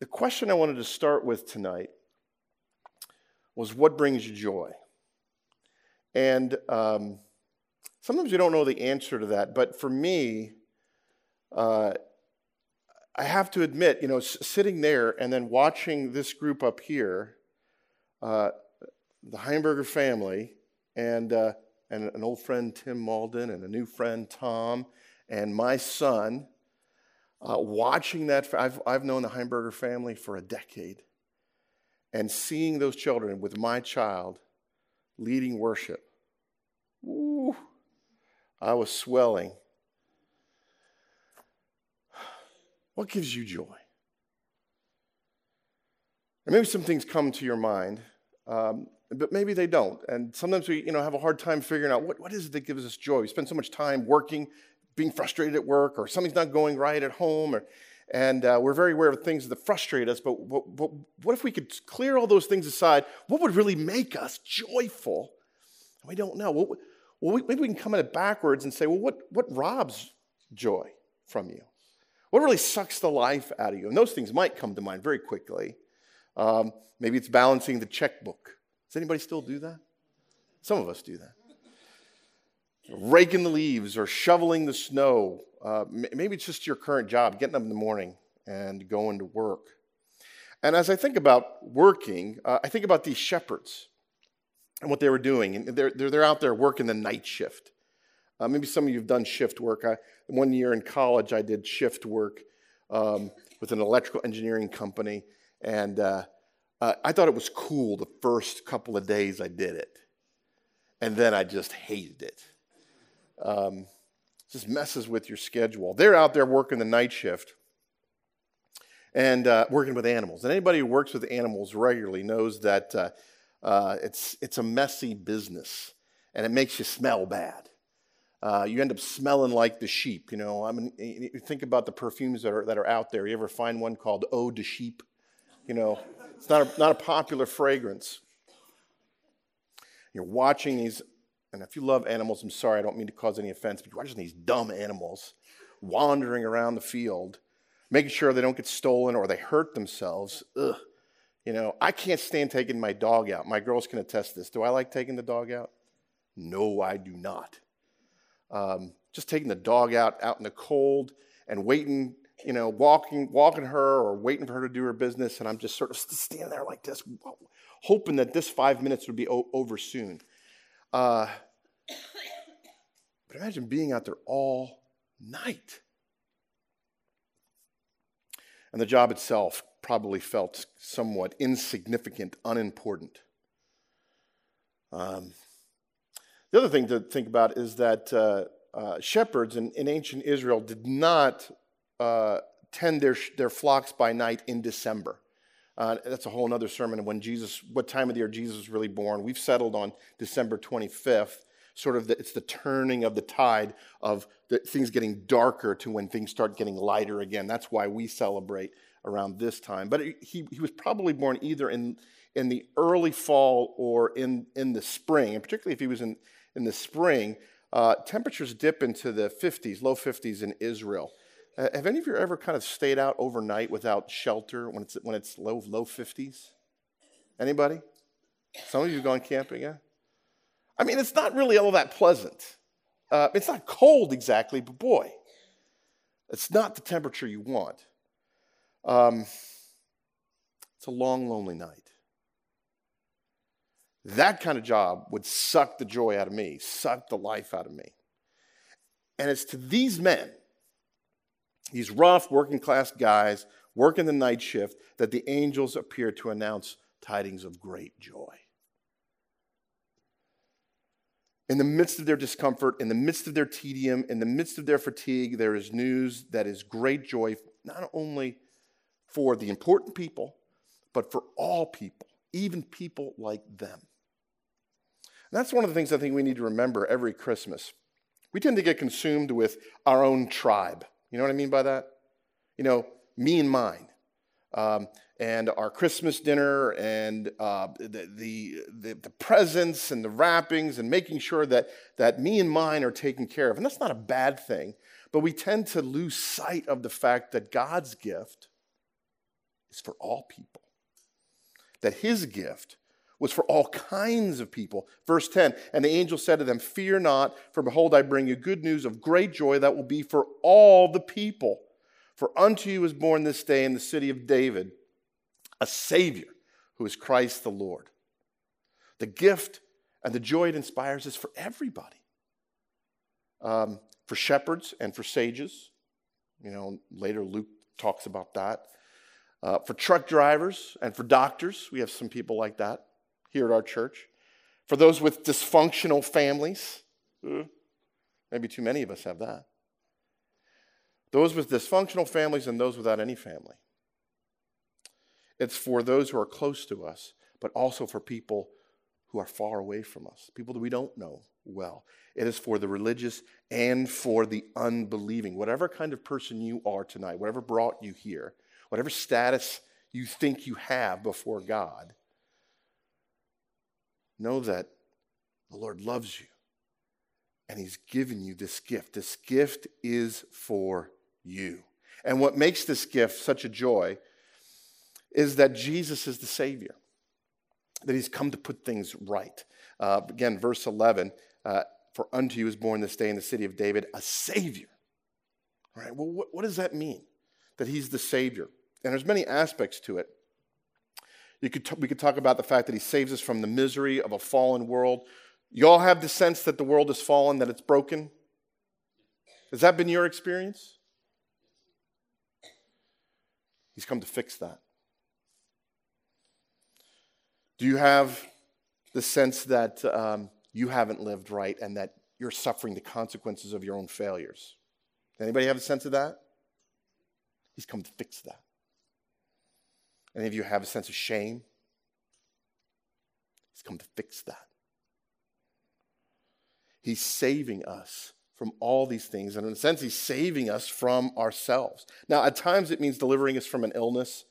the question I wanted to start with tonight was what brings you joy? And um, sometimes you don't know the answer to that, but for me, uh, I have to admit, you know, sitting there and then watching this group up here, uh, the Heimberger family, and, uh, and an old friend, Tim Malden, and a new friend, Tom, and my son, uh, watching that, I've, I've known the Heimberger family for a decade, and seeing those children with my child leading worship, I was swelling What gives you joy? And maybe some things come to your mind, um, but maybe they don't. And sometimes we, you know, have a hard time figuring out what, what is it that gives us joy. We spend so much time working, being frustrated at work, or something's not going right at home, or, and uh, we're very aware of things that frustrate us. But, but, but what if we could clear all those things aside? What would really make us joyful? We don't know. Well, well, maybe we can come at it backwards and say, well, what, what robs joy from you? What really sucks the life out of you? And those things might come to mind very quickly. Um, maybe it's balancing the checkbook. Does anybody still do that? Some of us do that. Raking the leaves or shoveling the snow. Uh, maybe it's just your current job, getting up in the morning and going to work. And as I think about working, uh, I think about these shepherds and what they were doing. And they're, they're, they're out there working the night shift. Uh, maybe some of you have done shift work. I, one year in college, I did shift work um, with an electrical engineering company, and uh, uh, I thought it was cool the first couple of days I did it, and then I just hated it. Um, just messes with your schedule. They're out there working the night shift and uh, working with animals. And anybody who works with animals regularly knows that uh, uh, it's, it's a messy business and it makes you smell bad. Uh, you end up smelling like the sheep. You know, I mean, think about the perfumes that are, that are out there. You ever find one called Eau de Sheep? You know, it's not a, not a popular fragrance. You're watching these, and if you love animals, I'm sorry, I don't mean to cause any offense, but you're watching these dumb animals wandering around the field, making sure they don't get stolen or they hurt themselves. Ugh. You know, I can't stand taking my dog out. My girls can attest this. Do I like taking the dog out? No, I do not um, just taking the dog out out in the cold and waiting, you know, walking walking her or waiting for her to do her business, and I'm just sort of standing there like this, hoping that this five minutes would be o- over soon. Uh, but imagine being out there all night. And the job itself probably felt somewhat insignificant, unimportant. Um, the other thing to think about is that uh, uh, shepherds in, in, ancient Israel did not uh, tend their, their flocks by night in December. Uh, that's a whole other sermon when Jesus, what time of the year Jesus was really born. We've settled on December 25th. Sort of, the, it's the turning of the tide of the, things getting darker to when things start getting lighter again. That's why we celebrate around this time. But he, he was probably born either in, in the early fall or in, in the spring, and particularly if he was in, in the spring, uh, temperatures dip into the 50s, low 50s in Israel. Uh, have any of you ever kind of stayed out overnight without shelter when it's, when it's low, low 50s? Anybody? Some of you have gone camping, yeah? I mean, it's not really all that pleasant. Uh, it's not cold exactly, but boy, it's not the temperature you want. Um, it's a long, lonely night. That kind of job would suck the joy out of me, suck the life out of me. And it's to these men, these rough working class guys working the night shift, that the angels appear to announce tidings of great joy. In the midst of their discomfort, in the midst of their tedium, in the midst of their fatigue, there is news that is great joy, not only for the important people, but for all people, even people like them. And that's one of the things I think we need to remember every Christmas. We tend to get consumed with our own tribe. You know what I mean by that? You know, me and mine. Um, and our Christmas dinner and uh, the, the, the, the, presents and the wrappings and making sure that, that me and mine are taken care of. And that's not a bad thing, but we tend to lose sight of the fact that God's gift is for all people. That his gift was for all kinds of people. Verse 10 And the angel said to them, Fear not, for behold, I bring you good news of great joy that will be for all the people. For unto you is born this day in the city of David a Savior who is Christ the Lord. The gift and the joy it inspires is for everybody. Um, for shepherds and for sages. You know, later Luke talks about that. Uh, for truck drivers and for doctors, we have some people like that here at our church. For those with dysfunctional families, maybe too many of us have that. Those with dysfunctional families and those without any family. It's for those who are close to us, but also for people who are far away from us, people that we don't know well. It is for the religious and for the unbelieving. Whatever kind of person you are tonight, whatever brought you here, whatever status you think you have before God, know that the Lord loves you and He's given you this gift. This gift is for you. And what makes this gift such a joy is that Jesus is the Savior, that He's come to put things right. Uh, again, verse 11 uh, For unto you is born this day in the city of David a Savior. All right, well, what, what does that mean? That He's the Savior. And there's many aspects to it. Could t- we could talk about the fact that he saves us from the misery of a fallen world. You all have the sense that the world is fallen, that it's broken? Has that been your experience? He's come to fix that. Do you have the sense that um, you haven't lived right and that you're suffering the consequences of your own failures? Anybody have a sense of that? He's come to fix that. Any of you have a sense of shame? He's come to fix that. He's saving us from all these things. And in a sense, He's saving us from ourselves. Now, at times, it means delivering us from an illness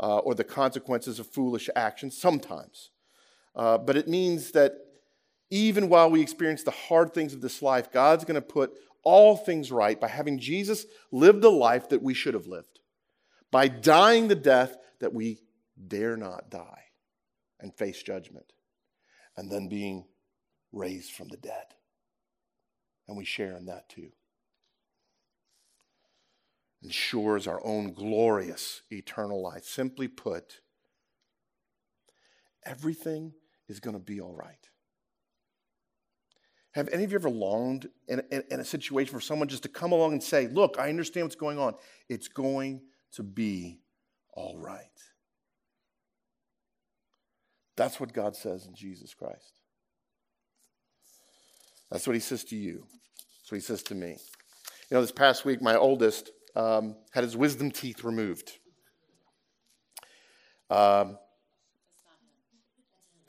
uh, or the consequences of foolish actions, sometimes. Uh, but it means that even while we experience the hard things of this life, God's going to put all things right by having Jesus live the life that we should have lived, by dying the death that we dare not die and face judgment, and then being raised from the dead. And we share in that too. Ensures our own glorious eternal life. Simply put, everything is going to be all right. Have any of you ever longed in, in, in, a situation for someone just to come along and say, Look, I understand what's going on. It's going to be all right. That's what God says in Jesus Christ. That's what He says to you. That's what He says to me. You know, this past week, my oldest um, had his wisdom teeth removed. Um,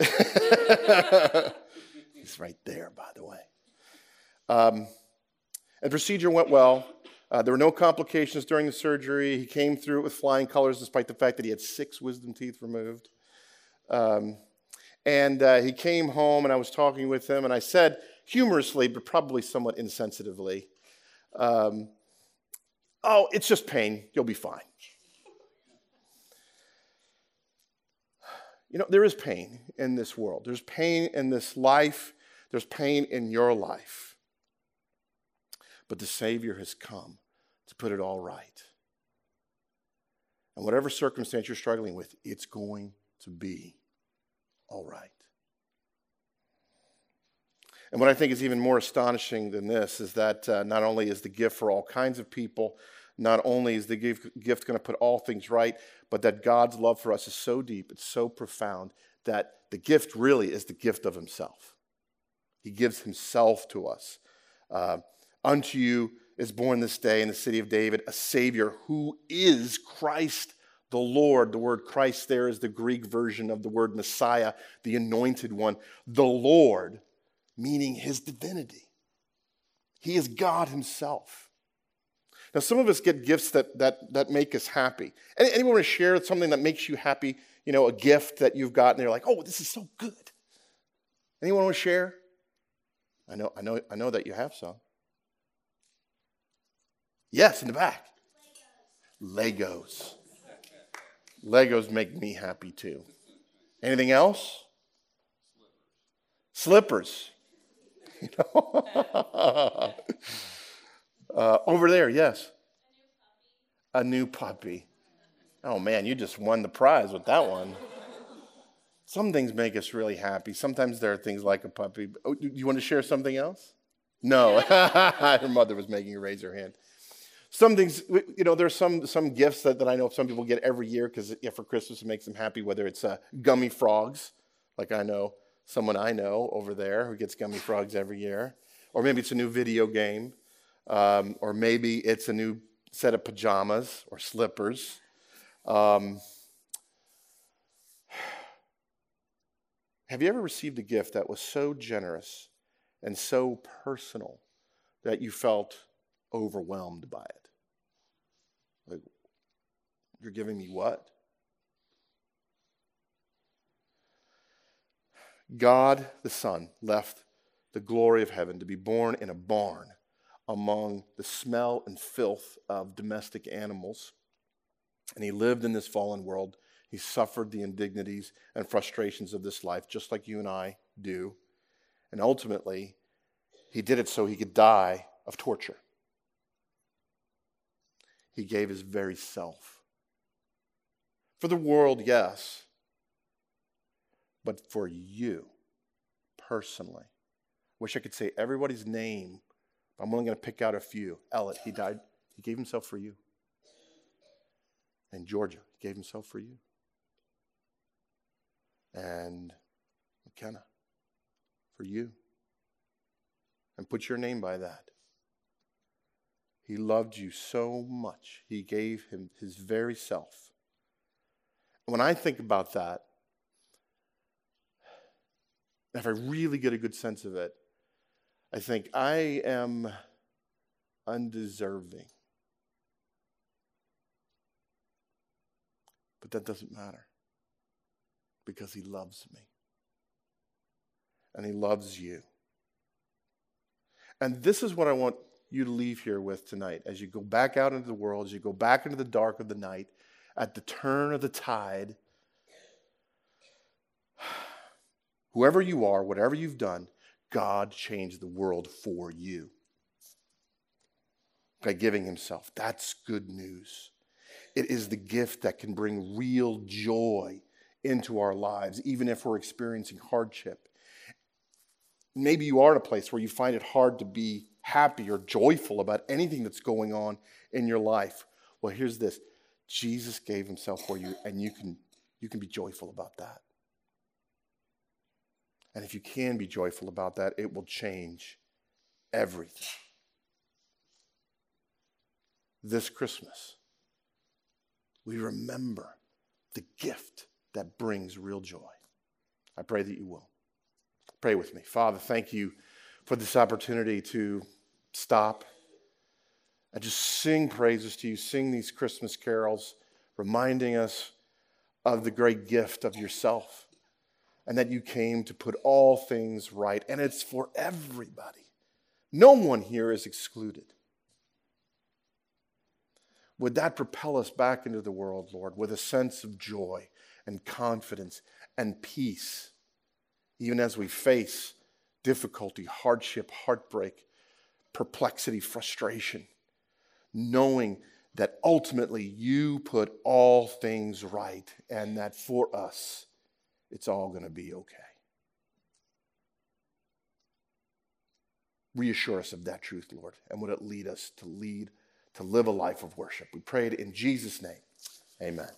he's right there, by the way. Um, and procedure went well. Uh, there were no complications during the surgery. He came through it with flying colors, despite the fact that he had six wisdom teeth removed. Um, and uh, he came home, and I was talking with him, and I said, humorously, but probably somewhat insensitively, um, Oh, it's just pain. You'll be fine. You know, there is pain in this world, there's pain in this life, there's pain in your life. But the Savior has come to put it all right. And whatever circumstance you're struggling with, it's going to be all right. And what I think is even more astonishing than this is that uh, not only is the gift for all kinds of people, not only is the gift, going to put all things right, but that God's love for us is so deep, it's so profound, that the gift really is the gift of Himself. He gives Himself to us. Uh, Unto you is born this day in the city of David a Savior who is Christ the Lord. The word Christ there is the Greek version of the word Messiah, the anointed one. The Lord, meaning his divinity. He is God himself. Now, some of us get gifts that, that, that make us happy. Any, anyone want to share something that makes you happy? You know, a gift that you've gotten, you're like, oh, this is so good. Anyone want to share? I know, I know, I know that you have some. Yes, in the back. Legos. Legos. Make me happy too. Anything else? Slippers. You know? uh, over there, yes. A new puppy. Oh man, you just won the prize with that one. Some things make us really happy. Sometimes there are things like a puppy. Oh, do you want to share something else? No. her mother was making her raise her hand. Some things, you know, there's some, some gifts that, that I know some people get every year because yeah, for Christmas it makes them happy, whether it's uh, gummy frogs, like I know someone I know over there who gets gummy frogs every year, or maybe it's a new video game, um, or maybe it's a new set of pajamas or slippers. Um, have you ever received a gift that was so generous and so personal that you felt overwhelmed by it? Like, you're giving me what? God the Son left the glory of heaven to be born in a barn among the smell and filth of domestic animals. And he lived in this fallen world. He suffered the indignities and frustrations of this life, just like you and I do. And ultimately, he did it so he could die of torture. He gave his very self. For the world, yes, but for you personally. I Wish I could say everybody's name, but I'm only going to pick out a few. Elliot, he died, he gave himself for you. And Georgia, he gave himself for you. And McKenna, for you. And put your name by that. He loved you so much, he gave him his very self. When I think about that, if I really get a good sense of it, I think I am undeserving. But that doesn't matter because He loves me. And He loves you. And this is what I want you to leave here with tonight as you go back out into the world, as you go back into the dark of the night, at the turn of the tide Whoever you are, whatever you've done, God changed the world for you by giving Himself. That's good news. It is the gift that can bring real joy into our lives, even if we're experiencing hardship. Maybe you are in a place where you find it hard to be happy or joyful about anything that's going on in your life. Well, here's this Jesus gave Himself for you, and you can, you can be joyful about that. And if you can be joyful about that, it will change everything. This Christmas, we remember the gift that brings real joy. I pray that you will. Pray with me. Father, thank you for this opportunity to stop and just sing praises to you, sing these Christmas carols, reminding us of the great gift of yourself and that you came to put all things right. And it's for everybody. No one here is excluded. Would that propel us back into the world, Lord, with a sense of joy and confidence and peace, even as we face difficulty, hardship, heartbreak, perplexity, frustration, knowing that ultimately you put all things right and that for us, it's all going to be okay. Reassure us of that truth, Lord, and would it lead us to lead, to live a life of worship? We pray it in Jesus' name. Amen.